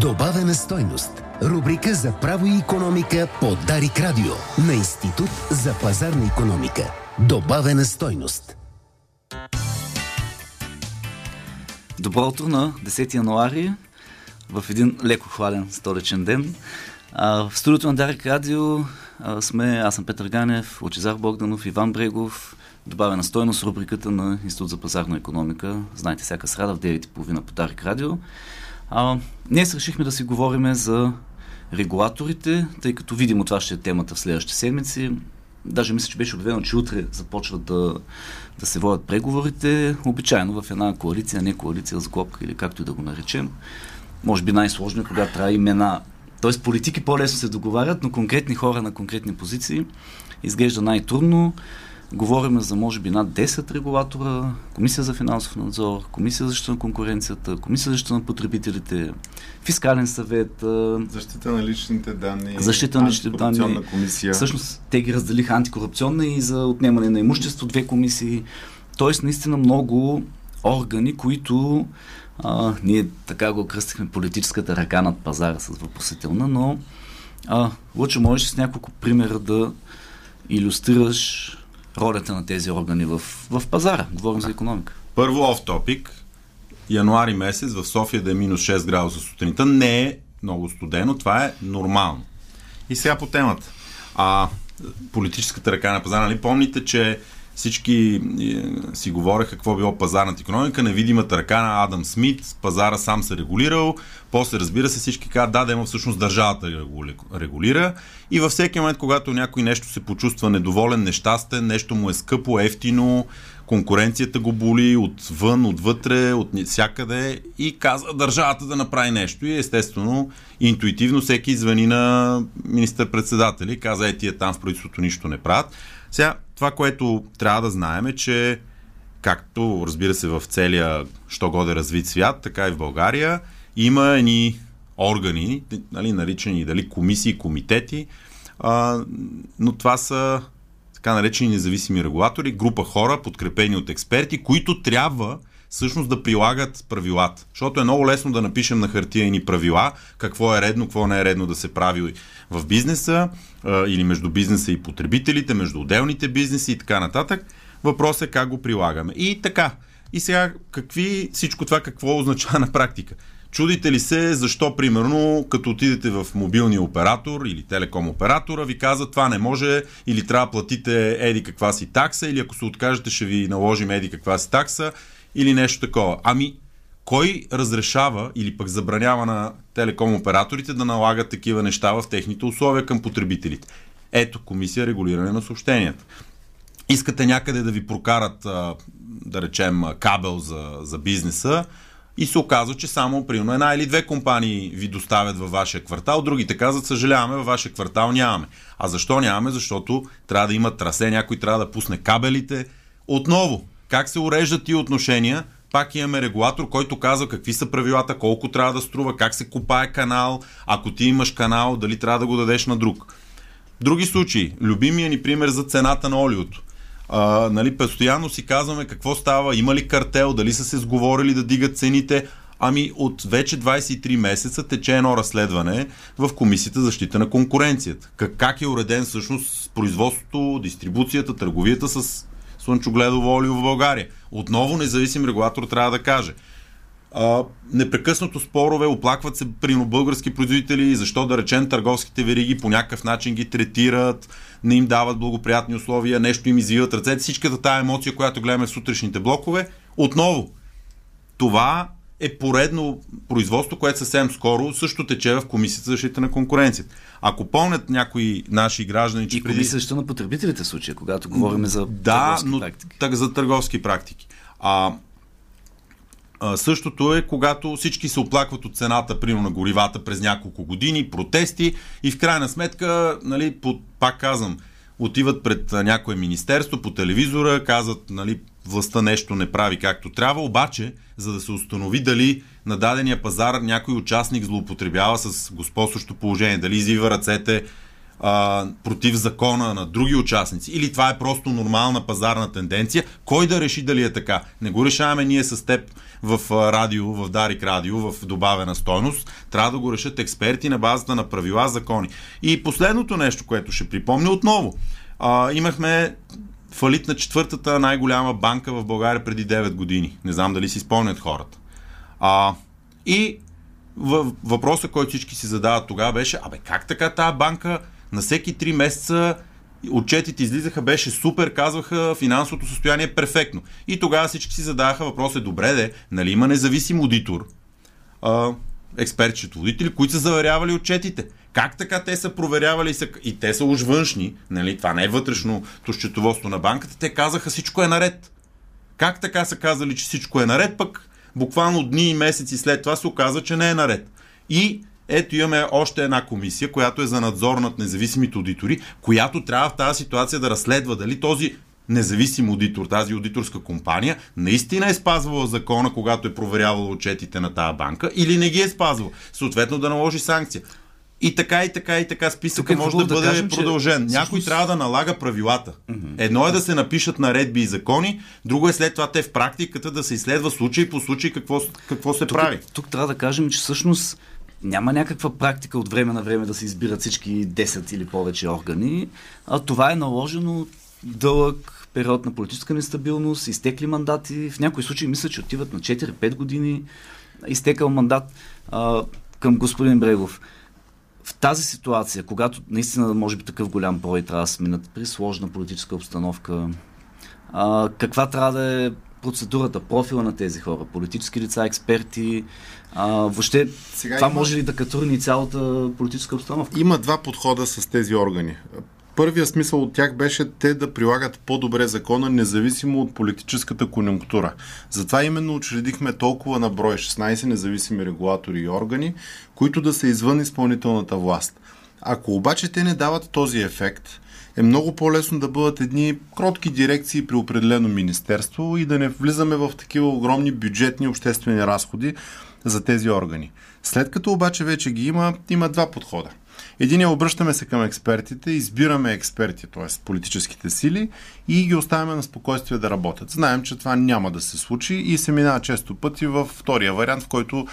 Добавена стойност. Рубрика за право и економика по Дарик Радио на Институт за пазарна економика. Добавена стойност. Добро утро на 10 януари в един леко хладен столичен ден. В студиото на Дарик Радио сме, аз съм Петър Ганев, Лучезар Богданов, Иван Брегов, добавена стойност рубриката на Институт за пазарна економика. Знаете, всяка среда в 9.30 по Дарик Радио. А, днес решихме да си говорим за регулаторите, тъй като видимо това ще е темата в следващите седмици. Даже мисля, че беше обявено, че утре започват да, да се водят преговорите. Обичайно в една коалиция, не коалиция с глобка или както и да го наречем. Може би най-сложно е, когато трябва имена. Тоест политики по-лесно се договарят, но конкретни хора на конкретни позиции изглежда най-трудно. Говорим за може би над 10 регулатора, Комисия за финансов надзор, Комисия за защита на конкуренцията, Комисия за защита на потребителите, Фискален съвет. Защита на личните данни. Защита на личните данни. комисия. Всъщност те ги разделиха антикорупционна и за отнемане на имущество, две комисии. Тоест наистина много органи, които а, ние така го кръстихме политическата ръка над пазара с въпросителна, но а, лучше можеш с няколко примера да иллюстрираш ролята на тези органи в, в пазара. Говорим за економика. Първо оф топик. Януари месец в София да е минус 6 градуса сутринта не е много студено. Това е нормално. И сега по темата. А, политическата ръка на пазара. Нали помните, че всички е, си говореха какво било пазарната економика, невидимата ръка на Адам Смит, пазара сам се регулирал, после разбира се всички казват, да, да има всъщност държавата регулира и във всеки момент, когато някой нещо се почувства недоволен, нещастен, нещо му е скъпо, ефтино, конкуренцията го боли отвън, отвътре, от всякъде и казва държавата да направи нещо. И естествено, интуитивно всеки звъни на министър-председатели и каза, е, тия там в правителството нищо не правят. Сега, това, което трябва да знаем е, че както разбира се в целия що годе развит свят, така и в България, има едни органи, нали, наричани дали комисии, комитети, а, но това са така наречени независими регулатори, група хора, подкрепени от експерти, които трябва всъщност да прилагат правилата. Защото е много лесно да напишем на хартия ни правила, какво е редно, какво не е редно да се прави в бизнеса или между бизнеса и потребителите, между отделните бизнеси и така нататък. Въпросът е как го прилагаме. И така. И сега, какви, всичко това какво означава на практика? Чудите ли се защо, примерно, като отидете в мобилния оператор или телеком оператора, ви казват това не може или трябва да платите еди каква си такса или ако се откажете ще ви наложим еди каква си такса или нещо такова. Ами, кой разрешава или пък забранява на телеком операторите да налагат такива неща в техните условия към потребителите? Ето, комисия регулиране на съобщенията. Искате някъде да ви прокарат, да речем, кабел за, за бизнеса, и се оказва, че само примерно една или две компании ви доставят във вашия квартал, другите казват, съжаляваме, във вашия квартал нямаме. А защо нямаме? Защото трябва да има трасе, някой трябва да пусне кабелите. Отново, как се уреждат тия отношения? Пак имаме регулатор, който казва какви са правилата, колко трябва да струва, как се купае канал, ако ти имаш канал, дали трябва да го дадеш на друг. Други случаи. Любимия ни пример за цената на олиото. А, нали, постоянно си казваме какво става, има ли картел, дали са се сговорили да дигат цените. Ами от вече 23 месеца тече едно разследване в Комисията за защита на конкуренцията. Как, как е уреден всъщност производството, дистрибуцията, търговията с слънчогледово олио в България. Отново независим регулатор трябва да каже. А, непрекъснато спорове, оплакват се при български производители, защо да речем търговските вериги по някакъв начин ги третират, не им дават благоприятни условия, нещо им извиват ръцете. Всичката тая емоция, която гледаме в сутрешните блокове, отново. Това е поредно производство, което съвсем скоро също тече в Комисията за защита на конкуренцията. Ако помнят някои наши граждани, че и преди... Комисията на потребителите в случая, когато говорим за да, но, практики. Так, за търговски практики. А, а, същото е, когато всички се оплакват от цената, примерно на горивата през няколко години, протести и в крайна сметка, нали, по, пак казвам, отиват пред някое министерство по телевизора, казват, нали, властта нещо не прави както трябва, обаче, за да се установи дали на дадения пазар някой участник злоупотребява с господстващо положение, дали извива ръцете, а, против закона на други участници, или това е просто нормална пазарна тенденция, кой да реши дали е така? Не го решаваме ние с теб в радио, в Дарик радио, в добавена стойност. Трябва да го решат експерти на базата на правила, закони. И последното нещо, което ще припомня отново. А, имахме фалит на четвъртата най-голяма банка в България преди 9 години. Не знам дали си спомнят хората. А, и въпросът, който всички си задават тогава беше, абе как така тази банка на всеки 3 месеца отчетите излизаха, беше супер, казваха финансовото състояние е перфектно. И тогава всички си зададаха въпроса, добре де, нали има независим аудитор, а, експерт счетоводители, които са заверявали отчетите. Как така те са проверявали и, са, и те са уж външни, нали, това не е вътрешното счетоводство на банката, те казаха всичко е наред. Как така са казали, че всичко е наред, пък буквално дни и месеци след това се оказва, че не е наред. И ето имаме още една комисия, която е за надзор над независимите аудитори, която трябва в тази ситуация да разследва дали този независим аудитор, тази аудиторска компания, наистина е спазвала закона, когато е проверявала отчетите на тази банка или не ги е спазвала. Съответно да наложи санкция. И така, и така, и така списъка е може да, да бъде кажем, продължен. Че... Някой трябва да налага правилата. Mm-hmm. Едно е да се напишат наредби и закони, друго е след това те в практиката да се изследва случай по случай какво, какво се тук, прави. Тук трябва да кажем, че всъщност няма някаква практика от време на време да се избират всички 10 или повече органи, а това е наложено дълъг период на политическа нестабилност, изтекли мандати, в някои случаи мисля, че отиват на 4-5 години, изтекал мандат а, към господин Брегов. В тази ситуация, когато наистина може би такъв голям брой трябва да сменят при сложна политическа обстановка, а, каква трябва да е процедурата, профила на тези хора, политически лица, експерти, а, въобще Сега това има... може ли да катурни цялата политическа обстановка? Има два подхода с тези органи. Първият смисъл от тях беше те да прилагат по-добре закона, независимо от политическата конъюнктура. Затова именно учредихме толкова на брой 16 независими регулатори и органи, които да са извън изпълнителната власт. Ако обаче те не дават този ефект, е много по-лесно да бъдат едни кротки дирекции при определено министерство и да не влизаме в такива огромни бюджетни обществени разходи за тези органи. След като обаче вече ги има, има два подхода. Единия обръщаме се към експертите, избираме експерти, т.е. политическите сили и ги оставяме на спокойствие да работят. Знаем, че това няма да се случи и се минава често пъти във втория вариант, в който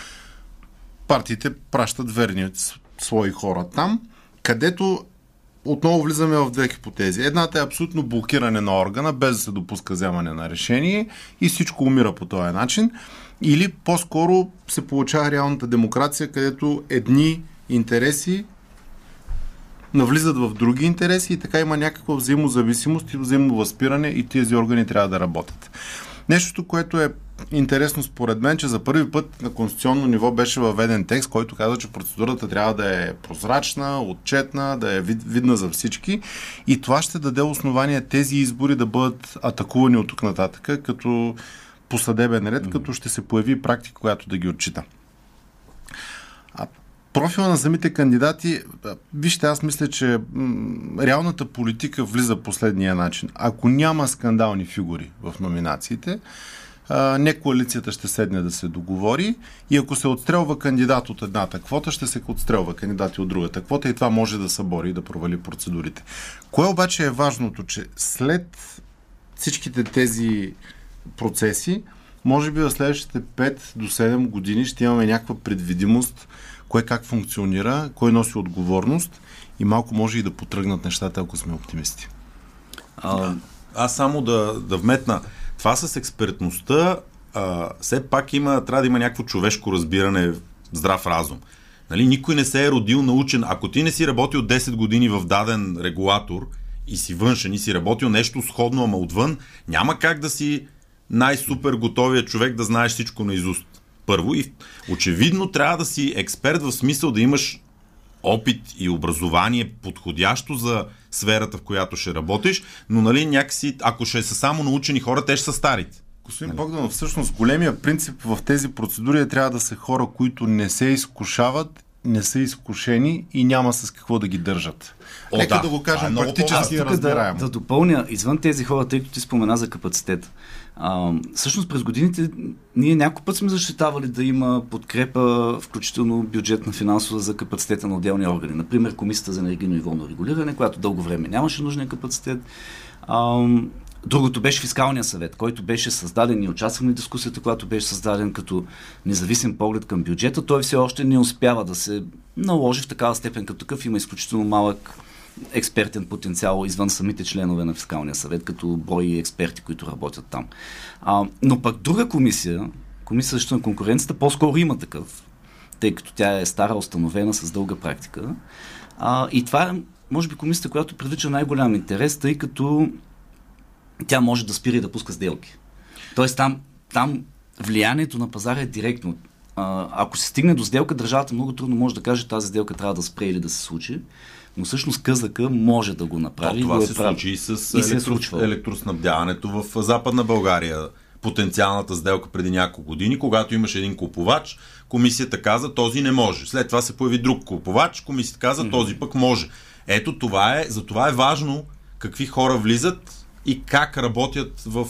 партиите пращат верни свои хора там, където отново влизаме в две хипотези. Едната е абсолютно блокиране на органа, без да се допуска вземане на решение и всичко умира по този начин. Или по-скоро се получава реалната демокрация, където едни интереси навлизат в други интереси и така има някаква взаимозависимост и взаимно възпиране и тези органи трябва да работят. Нещото, което е интересно според мен, че за първи път на конституционно ниво беше въведен текст, който казва, че процедурата трябва да е прозрачна, отчетна, да е вид, видна за всички и това ще даде основание тези избори да бъдат атакувани от тук нататък, като по съдебен ред, mm-hmm. като ще се появи практика, която да ги отчита. А профила на самите кандидати, вижте, аз мисля, че м- реалната политика влиза последния начин. Ако няма скандални фигури в номинациите, не коалицията ще седне да се договори и ако се отстрелва кандидат от едната квота, ще се отстрелва кандидати от другата квота и това може да събори и да провали процедурите. Кое обаче е важното, че след всичките тези процеси, може би в следващите 5 до 7 години ще имаме някаква предвидимост кое как функционира, кой носи отговорност и малко може и да потръгнат нещата, ако сме оптимисти. А, аз само да, да вметна. Това с експертността а, все пак има, трябва да има някакво човешко разбиране, здрав разум. Нали, никой не се е родил научен. Ако ти не си работил 10 години в даден регулатор и си външен и си работил нещо сходно, ама отвън, няма как да си най-супер готовия човек да знаеш всичко на изуст. Първо и очевидно трябва да си експерт в смисъл да имаш опит и образование подходящо за сферата, в която ще работиш, но нали някакси, ако ще са само научени хора, те ще са старите. Господин нали? Богданов, всъщност големия принцип в тези процедури е трябва да са хора, които не се изкушават не са изкушени и няма с какво да ги държат. О, Нека да. да, го е кажем много практически Тук да, разбираемо. да допълня, извън тези хора, тъй като ти спомена за капацитет. А, всъщност през годините ние няколко път сме защитавали да има подкрепа, включително бюджетна финансова за капацитета на отделни органи. Например, Комисията за енергийно и волно регулиране, която дълго време нямаше нужния капацитет. А, Другото беше фискалния съвет, който беше създаден и участваме в дискусията, която беше създаден като независим поглед към бюджета. Той все още не успява да се наложи в такава степен като такъв. Има изключително малък експертен потенциал извън самите членове на фискалния съвет, като брой експерти, които работят там. А, но пък друга комисия, комисия за защита на конкуренцията, по-скоро има такъв, тъй като тя е стара, установена с дълга практика. А, и това е, може би, комисията, която привлича най-голям интерес, тъй като тя може да спира и да пуска сделки. Тоест там, там влиянието на пазара е директно. А, ако се стигне до сделка, държавата много трудно може да каже тази сделка трябва да спре или да се случи, но всъщност къзъка може да го направи. То, това го е се правил. случи и с И се е електро... случвало. електроснабдяването в Западна България. Потенциалната сделка преди няколко години, когато имаше един купувач, комисията каза, този не може. След това се появи друг купувач, комисията каза, този пък може. Ето това е, за това е важно какви хора влизат и как работят в,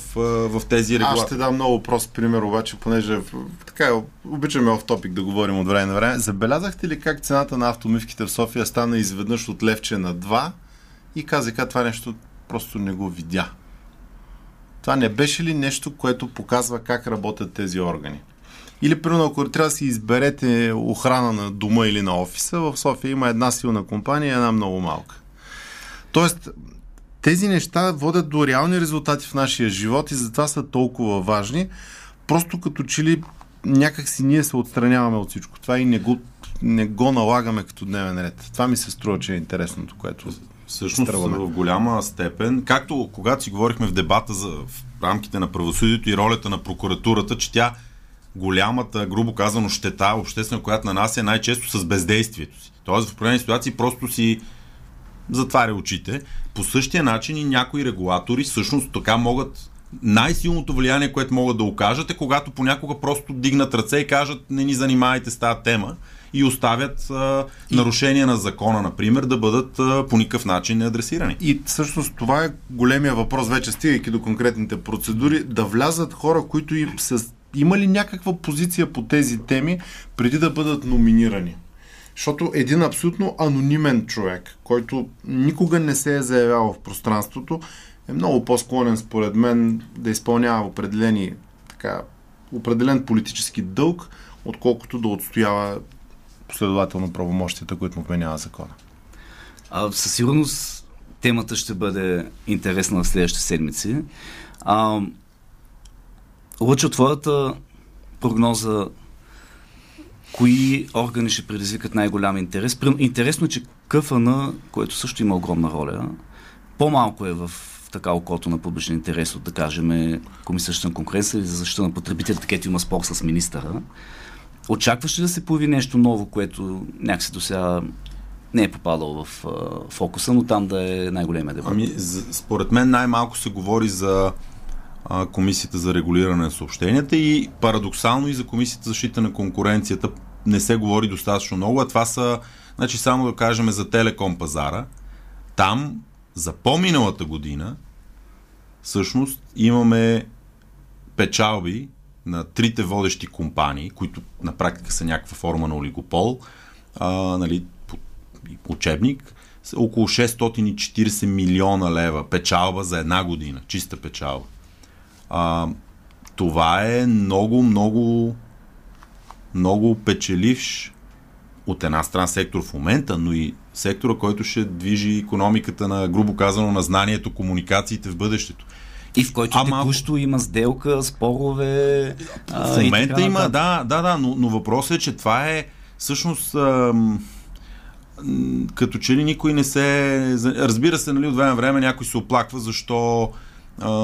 в тези Аз регулации. ще дам много прост пример, обаче, понеже така обичаме в топик да говорим от време на време. Забелязахте ли как цената на автомивките в София стана изведнъж от левче на 2 и КЗК това нещо просто не го видя? Това не беше ли нещо, което показва как работят тези органи? Или, примерно, ако трябва да си изберете охрана на дома или на офиса, в София има една силна компания и една много малка. Тоест, тези неща водят до реални резултати в нашия живот и затова са толкова важни. Просто като че ли някак си ние се отстраняваме от всичко това и не го, не го налагаме като дневен ред. Това ми се струва, че е интересното, което Всъщност Страваме. в голяма степен, както когато си говорихме в дебата за в рамките на правосъдието и ролята на прокуратурата, че тя голямата, грубо казано, щета, обществена, която нанася най-често с бездействието си. Тоест в определени ситуации просто си затваря очите. По същия начин и някои регулатори всъщност така могат най-силното влияние, което могат да окажат е когато понякога просто дигнат ръце и кажат не ни занимавайте с тази тема и оставят а, нарушения на закона, например, да бъдат а, по никакъв начин не адресирани. И всъщност това е големия въпрос, вече стигайки до конкретните процедури, да влязат хора, които им са имали някаква позиция по тези теми, преди да бъдат номинирани. Защото един абсолютно анонимен човек, който никога не се е заявявал в пространството, е много по-склонен, според мен, да изпълнява определени, така, определен политически дълг, отколкото да отстоява последователно правомощията, които му вменява закона. А, със сигурност темата ще бъде интересна в следващите седмици. А, Лъчо, твоята прогноза кои органи ще предизвикат най-голям интерес? Интересно е, че КФН, което също има огромна роля, по-малко е в така окото на публичен интерес от, да кажем, Комисията на конкуренция или за защита на потребителите, където има спор с министъра. Очакваш ли да се появи нещо ново, което някакси до сега не е попадало в а, фокуса, но там да е най-големия дебат? Ами, според мен най-малко се говори за Комисията за регулиране на съобщенията и парадоксално и за Комисията за защита на конкуренцията не се говори достатъчно много, а това са, значи само да кажем за телеком пазара, там за по-миналата година всъщност имаме печалби на трите водещи компании, които на практика са някаква форма на олигопол, а, нали, учебник, около 640 милиона лева печалба за една година, чиста печалба. А, това е много, много, много печеливш от една страна сектор в момента, но и сектора, който ще движи економиката на, грубо казано, на знанието, комуникациите в бъдещето. И в който А, малко- текущо има сделка, спорове. а, В момента така има, да, да, да, но, но въпросът е, че това е всъщност ам, като че ли никой не се... Разбира се, нали, от време на време някой се оплаква защо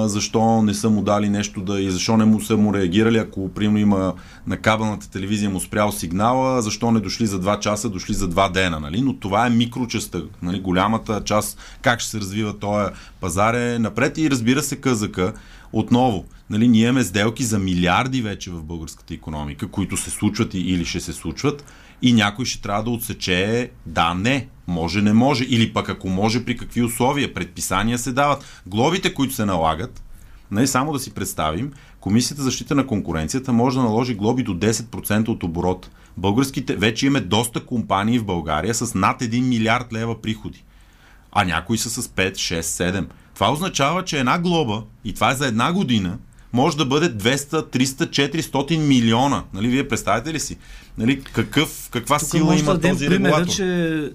защо не са му дали нещо да и защо не му са му реагирали, ако примерно има на кабелната телевизия му спрял сигнала, защо не дошли за 2 часа, дошли за 2 дена, нали? Но това е микрочастта, нали? Голямата част, как ще се развива този пазар е напред и разбира се казака, отново, нали, ние имаме сделки за милиарди вече в българската економика, които се случват или ще се случват и някой ще трябва да отсече да, не, може, не може, или пък ако може, при какви условия, предписания се дават. Глобите, които се налагат, не само да си представим, Комисията за защита на конкуренцията може да наложи глоби до 10% от оборот. Българските, вече имаме доста компании в България с над 1 милиард лева приходи. А някои са с 5, 6, 7. Това означава, че една глоба, и това е за една година, може да бъде 200, 300, 400 милиона. Нали, вие представяте ли си? Нали, какъв, каква Тук сила има да този примера, регулатор? че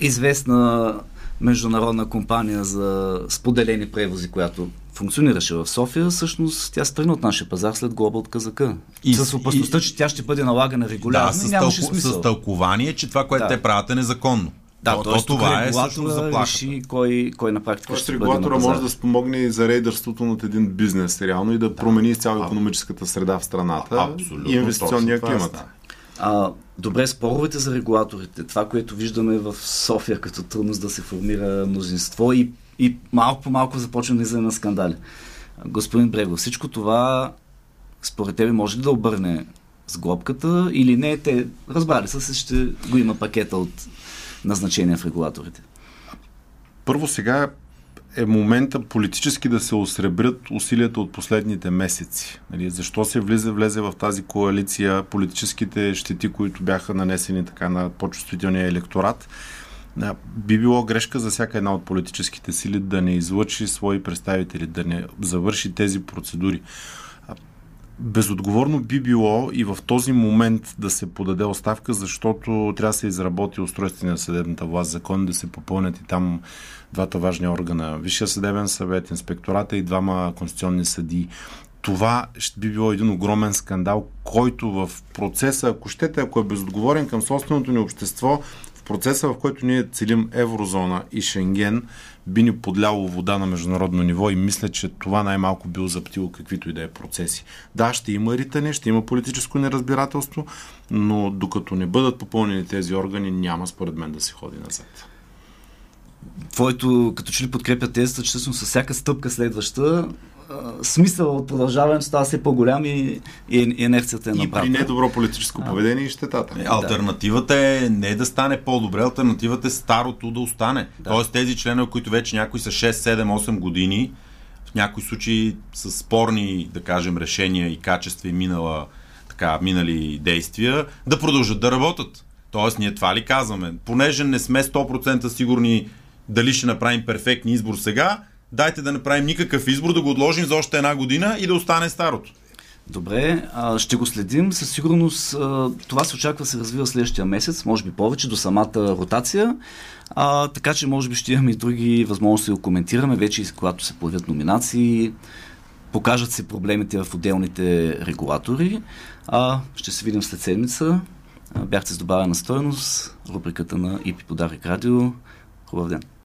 известна международна компания за споделени превози, която функционираше в София, всъщност тя стръгна от нашия пазар след глоба от казака. И, с опасността, и, че тя ще бъде налагана регулярно да, с, нямаше тълку, смисъл. с тълкование, че това, което Да. те правят е незаконно. Да, то, то, това е всъщност заплахата. реши кой, кой на практика Тоест ще бъде регулатора на пазара. може да спомогне и за рейдърството над един бизнес реално и да промени изцяло економическата среда в страната Абсолютно, и инвестиционния точно това климат. става. А, добре, споровете за регулаторите, това, което виждаме в София като трудност да се формира мнозинство и, и малко по малко започва да на скандали. Господин Брегов, всичко това според тебе може ли да обърне с глобката или не? Те разбрали са се, ще го има пакета от назначения в регулаторите. Първо сега е момента политически да се осребрят усилията от последните месеци. Нали, защо се влезе, влезе в тази коалиция политическите щети, които бяха нанесени така на по-чувствителния електорат. Би било грешка за всяка една от политическите сили да не излъчи свои представители, да не завърши тези процедури. Безотговорно би било и в този момент да се подаде оставка, защото трябва да се изработи устройствение на съдебната власт, закон да се попълнят и там двата важни органа. Висшия съдебен съвет, инспектората и двама конституционни съдии. Това ще би било един огромен скандал, който в процеса, ако щете, ако е безотговорен към собственото ни общество, в процеса, в който ние целим еврозона и Шенген, би ни подляло вода на международно ниво и мисля, че това най-малко би озаптило каквито и да е процеси. Да, ще има ритане, ще има политическо неразбирателство, но докато не бъдат попълнени тези органи, няма според мен да се ходи назад. Твоето, като че ли подкрепя тезата, че всъщност с всяка стъпка следваща, а, смисъл от продължаването става все по-голям и, и, и инерцията е И при направена. недобро политическо поведение и щетата. Е, Альтернативата е не да стане по-добре, альтернативата е старото да остане. Да. Тоест тези членове, които вече някои са 6, 7, 8 години, в някои случаи с спорни, да кажем, решения и качества и минала, така, минали действия, да продължат да работят. Тоест ние това ли казваме? Понеже не сме 100% сигурни дали ще направим перфектни избор сега, дайте да направим никакъв избор, да го отложим за още една година и да остане старото. Добре, ще го следим. Със сигурност това се очаква да се развива следващия месец, може би повече, до самата ротация. А, така че може би ще имаме и други възможности да го коментираме, вече когато се появят номинации, покажат се проблемите в отделните регулатори. А, ще се видим след седмица. Бяхте с добавена стоеност, рубриката на ИПИ Подарък Радио. Хубав ден!